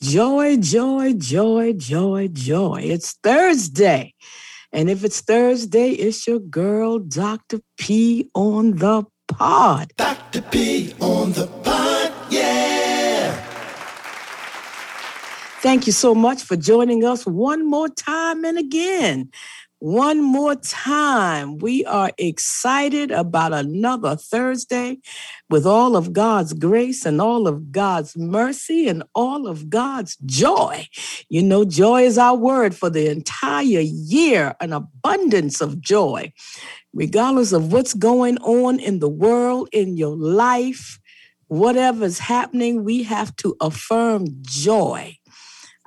Joy, joy, joy, joy, joy. It's Thursday. And if it's Thursday, it's your girl, Dr. P, on the pod. Dr. P on the pod, yeah. Thank you so much for joining us one more time and again. One more time, we are excited about another Thursday with all of God's grace and all of God's mercy and all of God's joy. You know, joy is our word for the entire year, an abundance of joy. Regardless of what's going on in the world, in your life, whatever's happening, we have to affirm joy.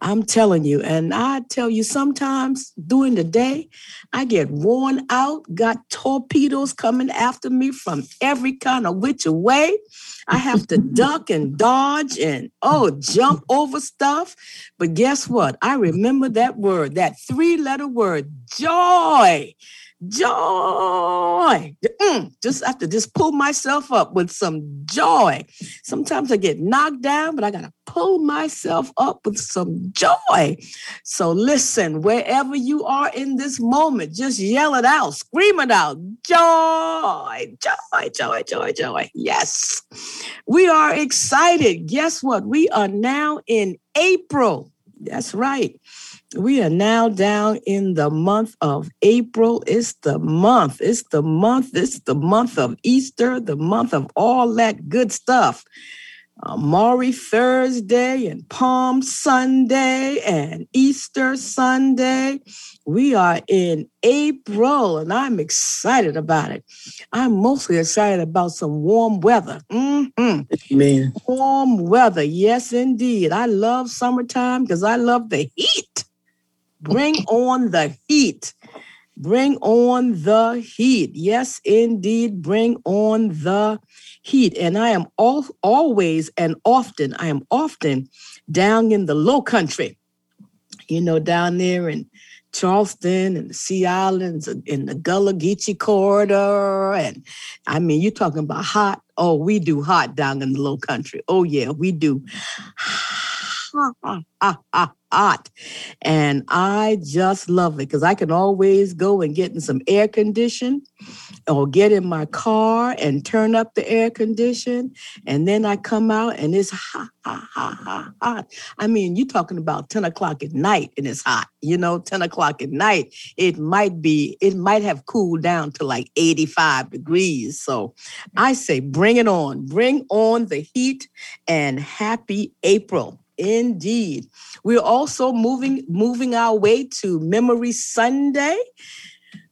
I'm telling you, and I tell you, sometimes during the day, I get worn out, got torpedoes coming after me from every kind of which way. I have to duck and dodge and oh, jump over stuff. But guess what? I remember that word, that three letter word, joy joy. Mm, just have to just pull myself up with some joy. Sometimes I get knocked down, but I got to pull myself up with some joy. So listen, wherever you are in this moment, just yell it out, scream it out. Joy, joy, joy, joy, joy. Yes. We are excited. Guess what? We are now in April. That's right. We are now down in the month of April. It's the month. It's the month. It's the month of Easter, the month of all that good stuff. Uh, Maundy Thursday and Palm Sunday and Easter Sunday. We are in April and I'm excited about it. I'm mostly excited about some warm weather. Mm-hmm. Man. Warm weather. Yes, indeed. I love summertime because I love the heat. Bring on the heat. Bring on the heat. Yes, indeed. Bring on the heat. And I am all, always and often, I am often down in the low country, you know, down there in Charleston and the Sea Islands in the Gullah Geechee corridor. And I mean, you're talking about hot. Oh, we do hot down in the low country. Oh, yeah, we do hot. And I just love it because I can always go and get in some air condition or get in my car and turn up the air condition. And then I come out and it's hot, hot, hot, hot, hot. I mean, you're talking about 10 o'clock at night and it's hot. You know, 10 o'clock at night, it might be, it might have cooled down to like 85 degrees. So I say, bring it on. Bring on the heat and happy April. Indeed. We're also moving moving our way to Memory Sunday.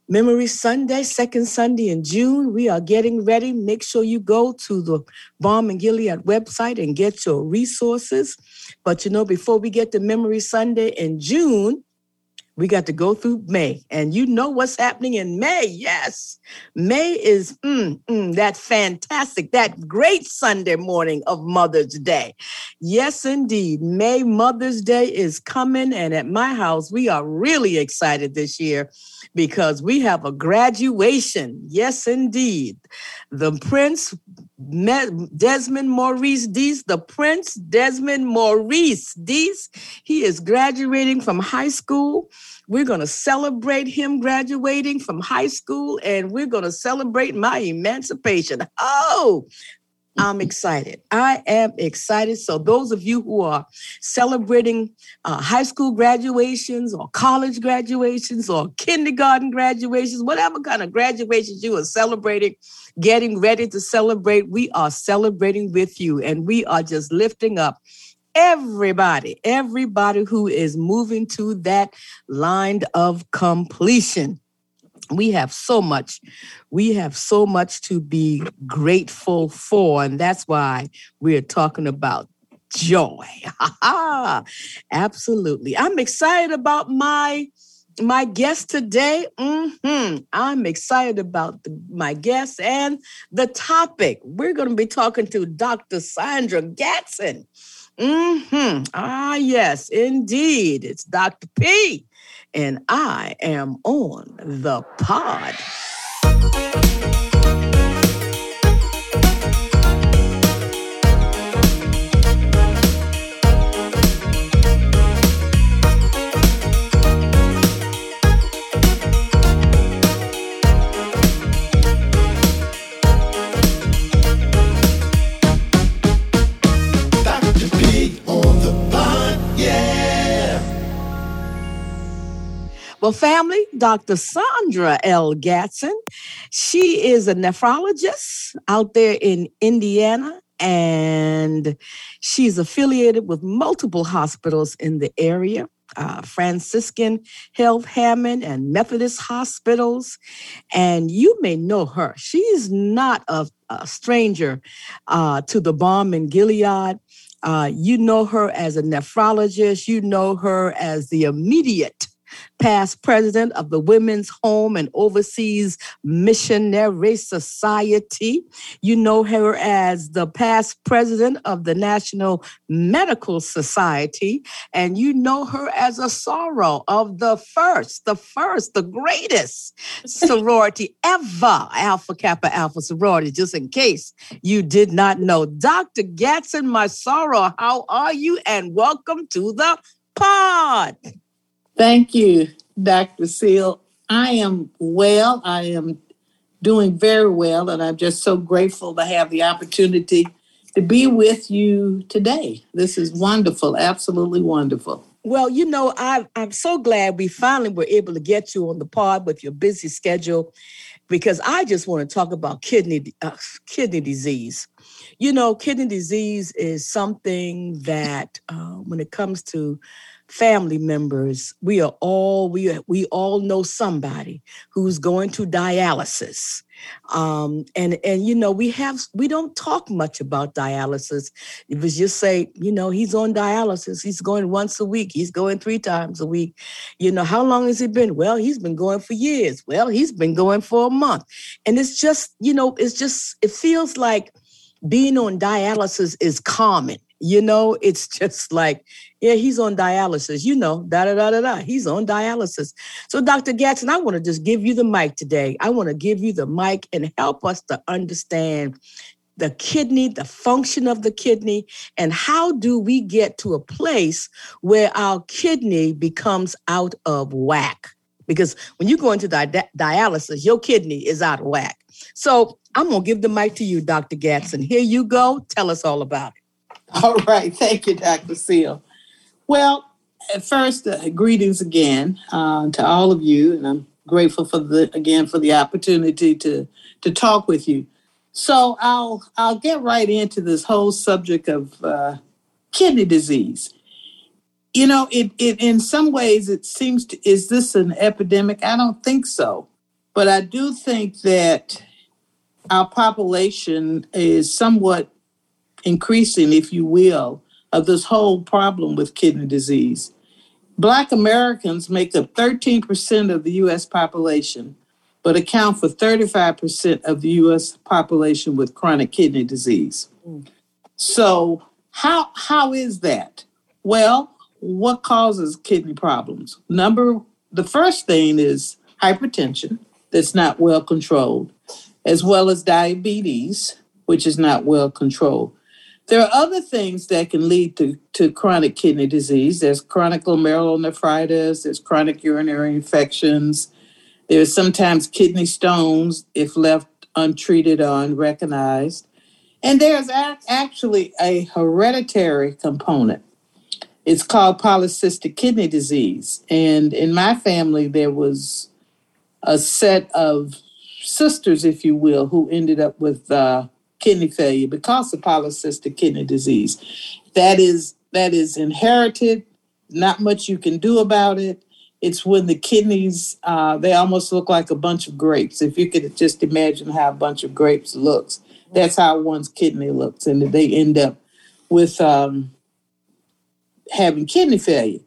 Memory Sunday, second Sunday in June. We are getting ready. Make sure you go to the Balm in Gilead website and get your resources. But you know, before we get to Memory Sunday in June, we got to go through May, and you know what's happening in May. Yes, May is mm, mm, that fantastic, that great Sunday morning of Mother's Day. Yes, indeed. May Mother's Day is coming, and at my house, we are really excited this year because we have a graduation. Yes, indeed. The Prince Desmond Maurice Dees, the Prince Desmond Maurice Dees, he is graduating from high school. We're going to celebrate him graduating from high school and we're going to celebrate my emancipation. Oh, I'm excited. I am excited. So, those of you who are celebrating uh, high school graduations or college graduations or kindergarten graduations, whatever kind of graduations you are celebrating, getting ready to celebrate, we are celebrating with you and we are just lifting up everybody, everybody who is moving to that line of completion we have so much we have so much to be grateful for and that's why we're talking about joy. Absolutely. I'm excited about my my guest today. Mm-hmm. i'm excited about the, my guest and the topic. We're going to be talking to dr sandra gatson. Mm-hmm. ah yes indeed. It's dr p and I am on the pod. Well, family, Dr. Sandra L. Gatson, she is a nephrologist out there in Indiana, and she's affiliated with multiple hospitals in the area. Uh, Franciscan Health Hammond and Methodist hospitals. And you may know her. She is not a, a stranger uh, to the Balm in Gilead. Uh, you know her as a nephrologist. You know her as the immediate past president of the Women's Home and Overseas Missionary Society. You know her as the past president of the National Medical Society, and you know her as a soror of the first, the first, the greatest sorority ever, Alpha Kappa Alpha sorority, just in case you did not know. Dr. Gatson, my soror, how are you? And welcome to the pod. Thank you, Dr. Seele. I am well. I am doing very well, and I'm just so grateful to have the opportunity to be with you today. This is wonderful, absolutely wonderful. Well, you know, I, I'm so glad we finally were able to get you on the pod with your busy schedule because I just want to talk about kidney uh, kidney disease. You know, kidney disease is something that, uh, when it comes to family members, we are all we we all know somebody who's going to dialysis. Um, and and you know we have we don't talk much about dialysis. It was just say you know he's on dialysis. He's going once a week. He's going three times a week. You know how long has he been? Well, he's been going for years. Well, he's been going for a month. And it's just you know it's just it feels like being on dialysis is common you know, it's just like, yeah, he's on dialysis. You know, da da da da da. He's on dialysis. So, Dr. Gatson, I want to just give you the mic today. I want to give you the mic and help us to understand the kidney, the function of the kidney, and how do we get to a place where our kidney becomes out of whack? Because when you go into di- dialysis, your kidney is out of whack. So I'm going to give the mic to you, Dr. Gatson. Here you go. Tell us all about it. All right. Thank you, Dr. Seele. Well, at first, uh, greetings again uh, to all of you, and I'm grateful for the again for the opportunity to to talk with you. So I'll I'll get right into this whole subject of uh, kidney disease. You know, it, it in some ways it seems to is this an epidemic? I don't think so, but I do think that our population is somewhat increasing, if you will, of this whole problem with kidney disease. Black Americans make up 13% of the US population, but account for 35% of the US population with chronic kidney disease. So, how, how is that? Well, what causes kidney problems? Number the first thing is hypertension that's not well controlled, as well as diabetes, which is not well controlled. There are other things that can lead to, to chronic kidney disease. There's chronic glomerulonephritis, there's chronic urinary infections, there's sometimes kidney stones if left untreated or unrecognized. And there's actually a hereditary component. It's called polycystic kidney disease. And in my family, there was a set of sisters, if you will, who ended up with uh, kidney failure because of polycystic kidney disease. That is that is inherited. Not much you can do about it. It's when the kidneys uh, they almost look like a bunch of grapes. If you could just imagine how a bunch of grapes looks, that's how one's kidney looks, and they end up with um, having kidney failure.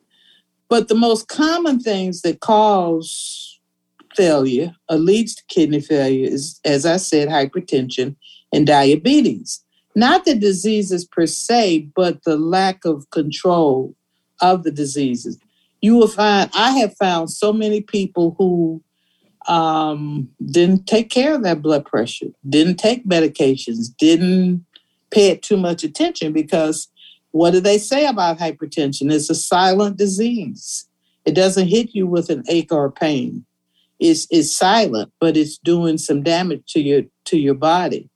But the most common things that cause failure or leads to kidney failure is, as I said, hypertension and diabetes. Not the diseases per se, but the lack of control of the diseases. You will find, I have found so many people who um, didn't take care of their blood pressure, didn't take medications, didn't pay it too much attention because what do they say about hypertension? It's a silent disease. It doesn't hit you with an ache or pain. It's, it's silent, but it's doing some damage to your to your body.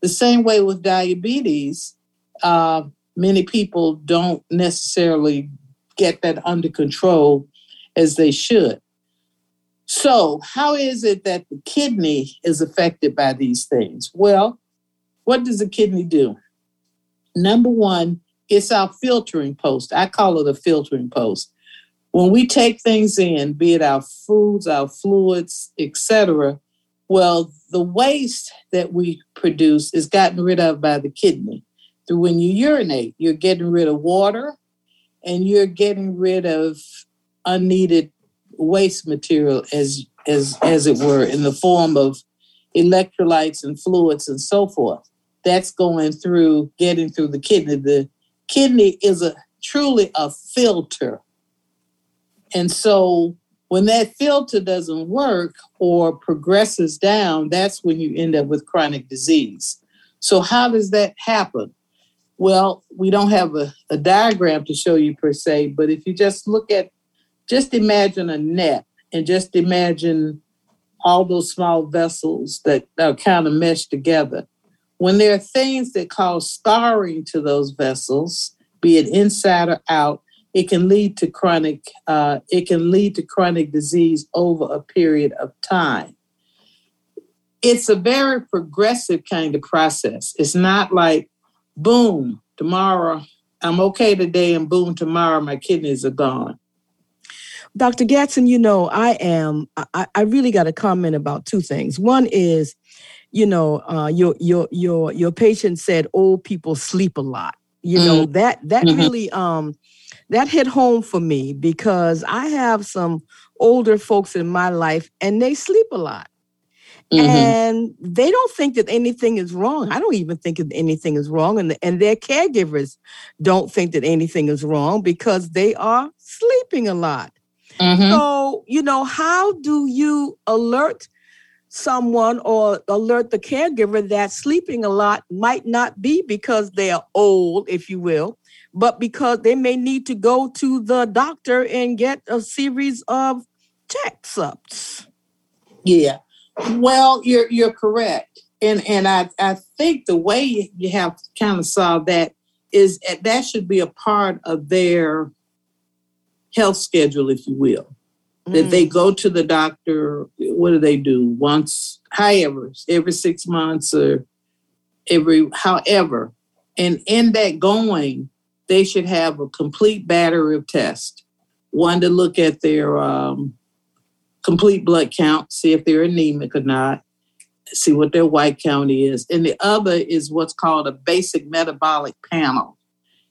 The same way with diabetes, uh, many people don't necessarily get that under control as they should. So, how is it that the kidney is affected by these things? Well, what does the kidney do? Number one, it's our filtering post. I call it a filtering post. When we take things in, be it our foods, our fluids, etc., well, the waste that we produce is gotten rid of by the kidney. Through when you urinate, you're getting rid of water and you're getting rid of unneeded waste material as as as it were in the form of electrolytes and fluids and so forth. That's going through getting through the kidney. The kidney is a truly a filter. And so when that filter doesn't work or progresses down that's when you end up with chronic disease so how does that happen well we don't have a, a diagram to show you per se but if you just look at just imagine a net and just imagine all those small vessels that are kind of meshed together. When there are things that cause scarring to those vessels, be it inside or out, it can lead to chronic. Uh, it can lead to chronic disease over a period of time. It's a very progressive kind of process. It's not like, boom, tomorrow I'm okay today, and boom, tomorrow my kidneys are gone. Dr. Gatson, you know, I am, I, I really got a comment about two things. One is, you know, uh, your your your your patient said old people sleep a lot. You know mm-hmm. that that mm-hmm. really um that hit home for me because I have some older folks in my life and they sleep a lot. Mm-hmm. And they don't think that anything is wrong. I don't even think that anything is wrong. And, and their caregivers don't think that anything is wrong because they are sleeping a lot. Mm-hmm. So, you know, how do you alert someone or alert the caregiver that sleeping a lot might not be because they are old, if you will, but because they may need to go to the doctor and get a series of checkups? Yeah. Well, you're you're correct. And and I, I think the way you have kind of solve that is that should be a part of their health schedule, if you will. Mm. That they mm. go to the doctor, what do they do? Once, however, every six months or every, however. And in that going, they should have a complete battery of tests. One to look at their um, complete blood count, see if they're anemic or not, see what their white count is. And the other is what's called a basic metabolic panel.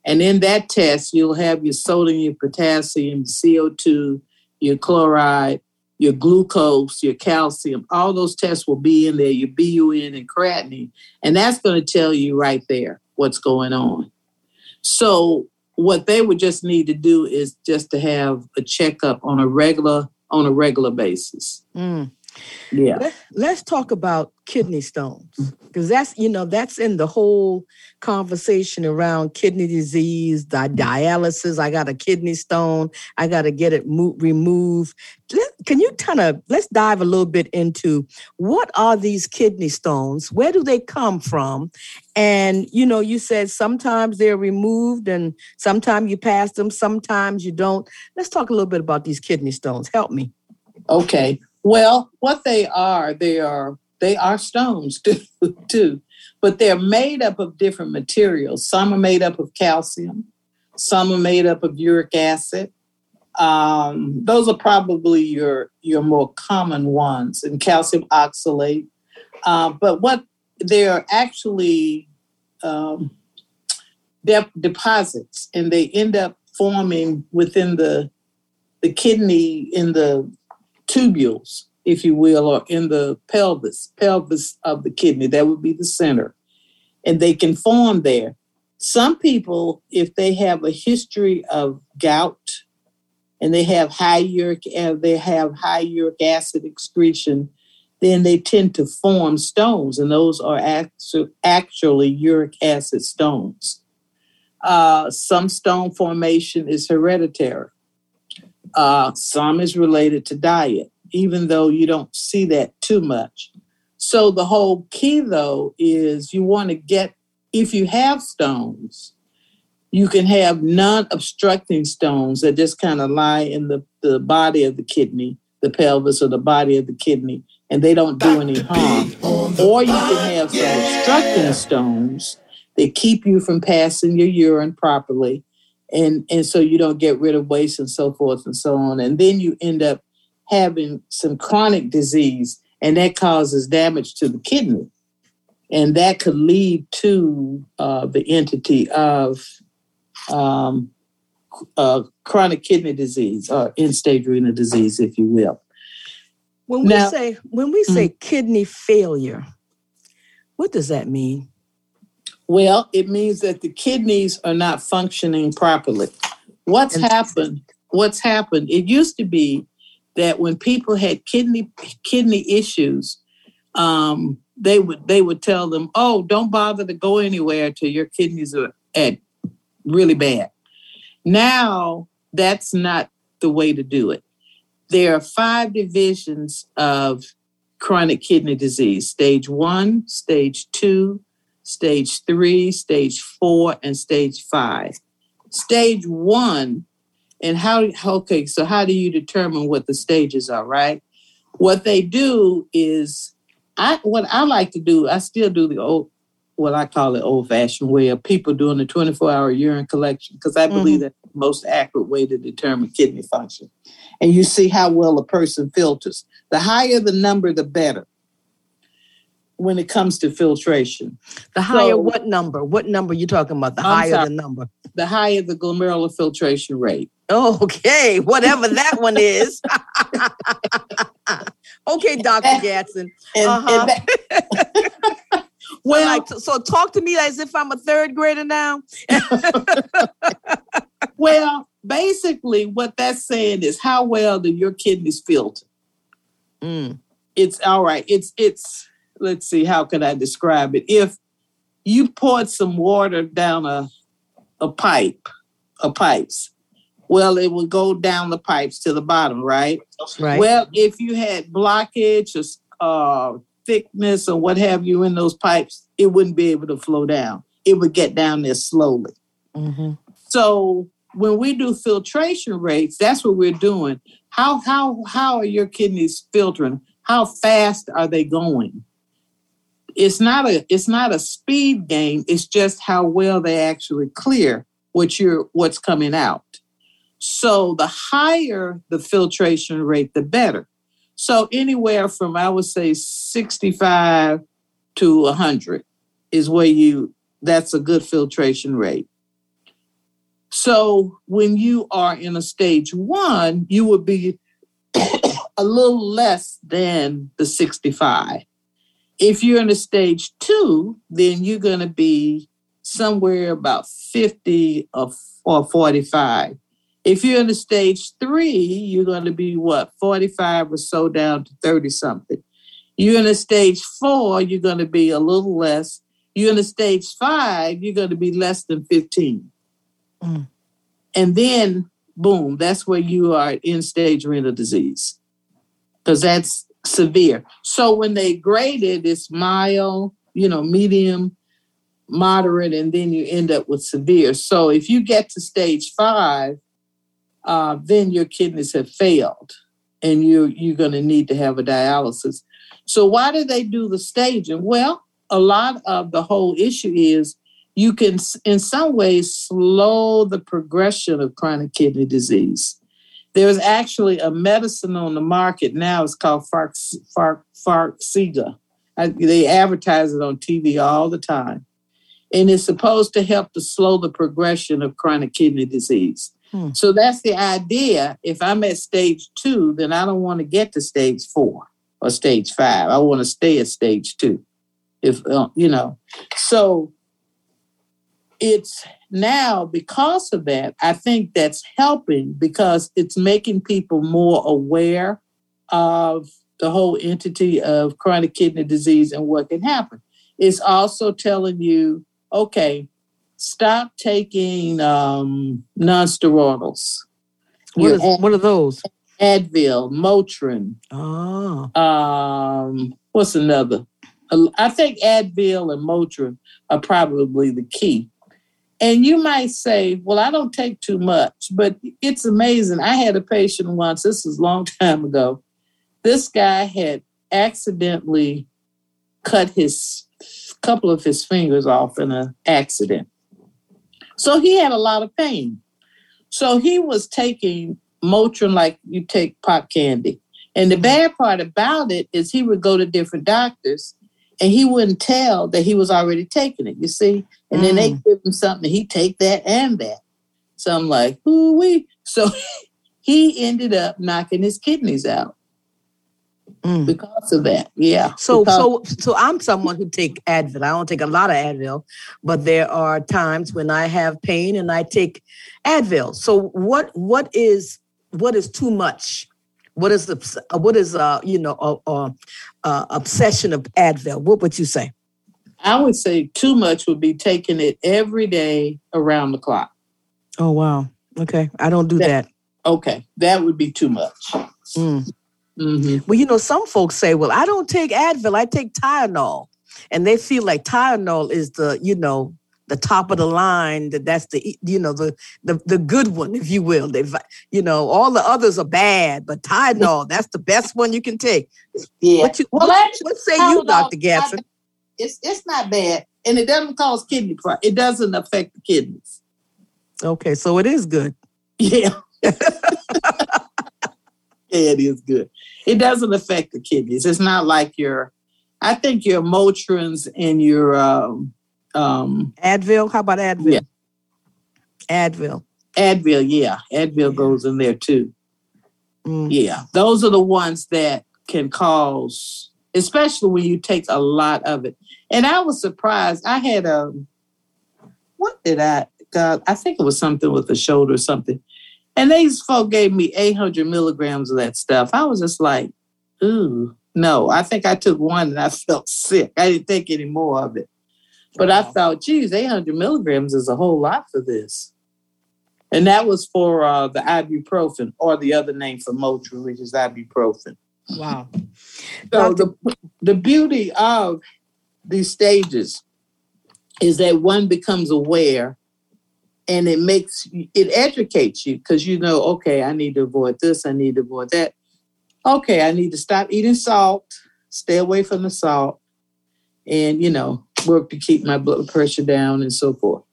And in that test, you'll have your sodium, your potassium, CO2, your chloride, your glucose, your calcium. All those tests will be in there, your BUN and creatinine. And that's going to tell you right there what's going on. So what they would just need to do is just to have a checkup on a regular on a regular basis. Mm. Yeah. Let, us talk about kidney stones because that's you know that's in the whole conversation around kidney disease, di- mm-hmm. dialysis. I got a kidney stone. I got to get it mo- removed. Let, can you kind of let's dive a little bit into what are these kidney stones? Where do they come from? And you know, you said sometimes they're removed and sometimes you pass them, sometimes you don't. Let's talk a little bit about these kidney stones. Help me. Okay. Well, what they are, they are they are stones too, too, but they're made up of different materials. Some are made up of calcium, some are made up of uric acid. Um, those are probably your your more common ones, and calcium oxalate. Uh, but what they are actually um, deposits, and they end up forming within the the kidney in the tubules, if you will, or in the pelvis, pelvis of the kidney. That would be the center. And they can form there. Some people, if they have a history of gout and they have high uric, they have high uric acid excretion, then they tend to form stones, and those are actually uric acid stones. Uh, some stone formation is hereditary. Uh, some is related to diet, even though you don't see that too much. So the whole key, though, is you want to get, if you have stones, you can have non obstructing stones that just kind of lie in the, the body of the kidney, the pelvis or the body of the kidney, and they don't do any harm. Or you can have some obstructing stones that keep you from passing your urine properly. And, and so you don't get rid of waste and so forth and so on. And then you end up having some chronic disease, and that causes damage to the kidney. And that could lead to uh, the entity of um, uh, chronic kidney disease or end stage renal disease, if you will. When we now, say when we say mm-hmm. kidney failure, what does that mean? Well, it means that the kidneys are not functioning properly. What's and happened? What's happened? It used to be that when people had kidney kidney issues, um, they would they would tell them, "Oh, don't bother to go anywhere till your kidneys are at really bad." Now that's not the way to do it. There are five divisions of chronic kidney disease: stage one, stage two, stage three, stage four, and stage five. Stage one, and how, okay, so how do you determine what the stages are, right? What they do is, I what I like to do, I still do the old, what I call it old fashioned way of people doing the 24 hour urine collection, because I believe mm-hmm. that's the most accurate way to determine kidney function. And you see how well a person filters. The higher the number, the better when it comes to filtration. The higher so, what number? What number are you talking about? The I'm higher sorry, the number. The higher the glomerular filtration rate. Oh, okay, whatever that one is. okay, Dr. Gatson. uh-huh. well, so, like, so talk to me as if I'm a third grader now. well, basically, what that's saying is how well do your kidneys filter? Mm. It's all right. It's it's let's see, how can I describe it? If you poured some water down a a pipe, a pipes, well, it would go down the pipes to the bottom, right? Right. Well, if you had blockage or uh, thickness or what have you in those pipes, it wouldn't be able to flow down. It would get down there slowly. Mm-hmm. So when we do filtration rates, that's what we're doing. How how how are your kidneys filtering? How fast are they going? It's not a it's not a speed game. It's just how well they actually clear what you're what's coming out. So the higher the filtration rate the better. So anywhere from i would say 65 to 100 is where you that's a good filtration rate. So when you are in a stage one you would be a little less than the 65 if you're in a stage two, then you're going to be somewhere about 50 or, or 45. If you're in a stage three, you're going to be what, 45 or so down to 30 something. You're in a stage four, you're going to be a little less. You're in a stage five, you're going to be less than 15. Mm. And then, boom, that's where you are end stage renal disease. Because that's severe. So when they grade it, it's mild, you know, medium, moderate, and then you end up with severe. So if you get to stage five, uh, then your kidneys have failed and you you're going to need to have a dialysis. So why do they do the staging? Well, a lot of the whole issue is you can in some ways slow the progression of chronic kidney disease. There's actually a medicine on the market now. It's called Farx, Farx, Farxiga. I, they advertise it on TV all the time. And it's supposed to help to slow the progression of chronic kidney disease. Hmm. So that's the idea. If I'm at stage two, then I don't want to get to stage four or stage five. I want to stay at stage two. If, uh, you know, so it's now because of that i think that's helping because it's making people more aware of the whole entity of chronic kidney disease and what can happen. It's also telling you okay stop taking um, non-steroidals. What, is, Ad- what are those? Advil motrin oh. um, what's another? I think advil and motrin are probably the key and you might say, well, I don't take too much, but it's amazing. I had a patient once, this was a long time ago. this guy had accidentally cut his couple of his fingers off in an accident. So he had a lot of pain. So he was taking Motrin like you take pop candy. And the bad part about it is he would go to different doctors and he wouldn't tell that he was already taking it, you see? And then they give him something, he'd take that and that. So I'm like, ooh wee. So he ended up knocking his kidneys out Mm. because of that. Yeah. So, Because- so, so I'm someone who take Advil. I don't take a lot of Advil, but there are times when I have pain and I take Advil. So, what, what is, what is too much? What is the, what is, uh, you know, uh, uh, uh, obsession of Advil? What would you say? I would say too much would be taking it every day around the clock. Oh wow. Okay, I don't do That- that. Okay, that would be too much. Mm. hmm Well, you know, some folks say, "Well, I don't take Advil. I take Tylenol," and they feel like Tylenol is the, you know, the top of the line. That that's the, you know, the the the good one, if you will. They, you know, all the others are bad, but Tylenol, that's the best one you can take. Yeah. What you, Well, what, actually, what say you, Tylenol- Doctor Gatson? It's it's not bad, and it doesn't cause kidney problem. It doesn't affect the kidneys. Okay, so it is good. Yeah. yeah, it is good. It doesn't affect the kidneys. It's not like your, I think your Motrins and your um, um, Advil, how about Advil? Yeah. Advil. Advil. Yeah, Advil goes in there too. Mm. Yeah, those are the ones that can cause, especially when you take a lot of it. And I was surprised. I had a, what did I? God, I think it was something with the shoulder or something. And these folk gave me 800 milligrams of that stuff. I was just like, ooh, no. I think I took one and I felt sick. I didn't take any more of it. But I thought, geez, 800 milligrams is a whole lot for this. And that was for uh, the ibuprofen, or the other name for Motrin, which is ibuprofen. Wow. So the the beauty of these stages is that one becomes aware, and it makes it educates you because you know, okay, I need to avoid this, I need to avoid that. Okay, I need to stop eating salt, stay away from the salt, and you know, work to keep my blood pressure down and so forth.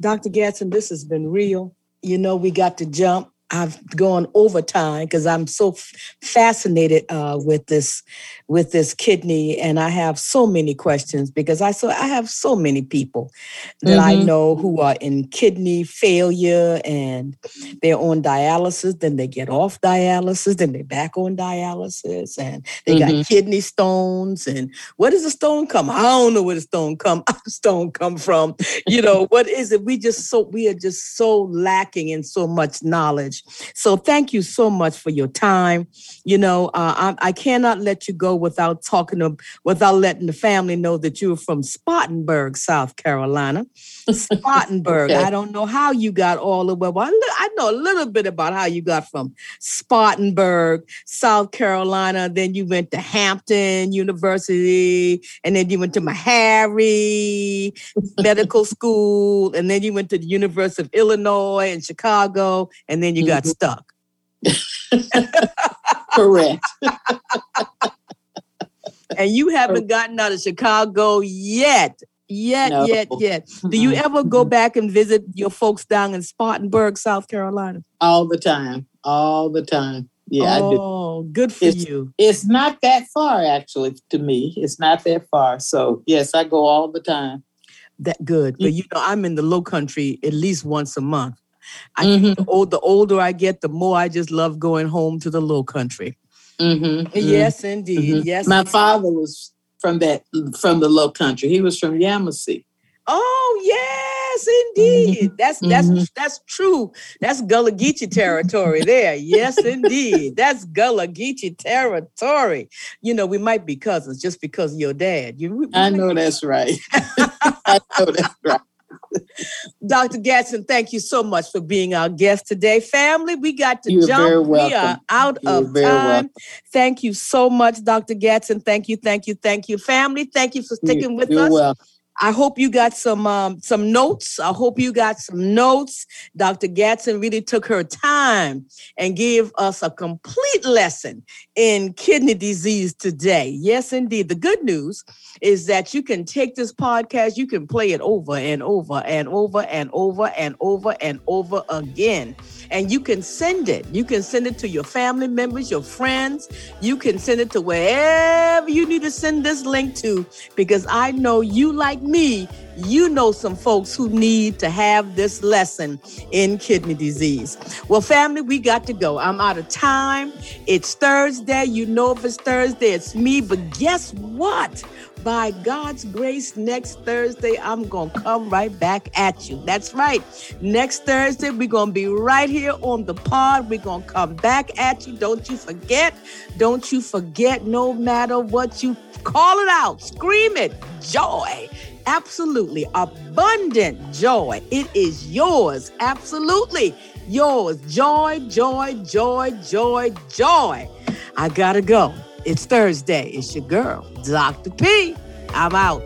Dr. Gatson, this has been real. You know, we got to jump. I've gone over time because I'm so f- fascinated uh, with this with this kidney, and I have so many questions because I so I have so many people that I Mhm. know who are in kidney failure and they're on dialysis, then they get off dialysis, then they're back on dialysis, and they got Mhm. kidney stones. And where does the stone come? I don't know where the stone come stone come from you know what is it we just so we are just so lacking in so much knowledge so thank you so much for your time. You know uh, I, I cannot let you go without talking to without letting the family know that you're from spartanburg south carolina. Spartanburg. Okay. i don't know how you got all the way well, I, I know a little bit about how you got from spartanburg south carolina. Then you went to hampton university and then you went to Meharry medical school, and then you went to the University of Illinois in Chicago, and then you got Mhm. stuck. Correct. And you haven't gotten out of Chicago yet. Yet, No. yet, yet. Do you ever go back and visit your folks down in Spartanburg, South Carolina? all the time? All the time. Yeah, I do. oh, good for It's- you. It's not that far, actually, to me. It's not that far. So, yes, I go all the time. That good. But you know, I'm in the low country at least once a month. I Mhm, the, old, the older I get, the more I just love going home to the low country. mhm, mhm. Yes, indeed. Mhm. Yes. My father was from that, from the low country. He was from Yemassee. Oh yes, indeed. That's that's Mhm. that's true. That's Gullah Geechee territory there. Yes, indeed. That's Gullah Geechee territory. You know, we might be cousins just because of your dad. You, I know that's right. I know that's right. Dr. Gatson, thank you so much for being our guest today. Family, we got to You're jump. We are out You're of time. welcome. Thank you so much, Dr. Gatson. Thank you, thank you, thank you. Family, thank you for sticking with You're us. welcome. I hope you got some um, some notes. I hope you got some notes. Dr. Gatson really took her time and gave us a complete lesson in kidney disease today. Yes, indeed. The good news is that you can take this podcast, you can play it over and over and over and over and over and over again and you can send it. You can send it to your family members, your friends. You can send it to wherever you need to send this link to, because I know you, like me, you know some folks who need to have this lesson in kidney disease. Well, family, we got to go. I'm out of time. It's Thursday. You know, if it's Thursday, it's me. But guess what? By God's grace, next Thursday, I'm going to come right back at you. That's right. Next Thursday, we're going to be right here on the pod. We're going to come back at you. Don't you forget. Don't you forget, no matter what you call it out, scream it, joy. Absolutely. Abundant joy. It is yours. Absolutely yours. Joy, joy, joy, joy, joy. I got to go. It's Thursday. It's your girl, Dr. P. I'm out.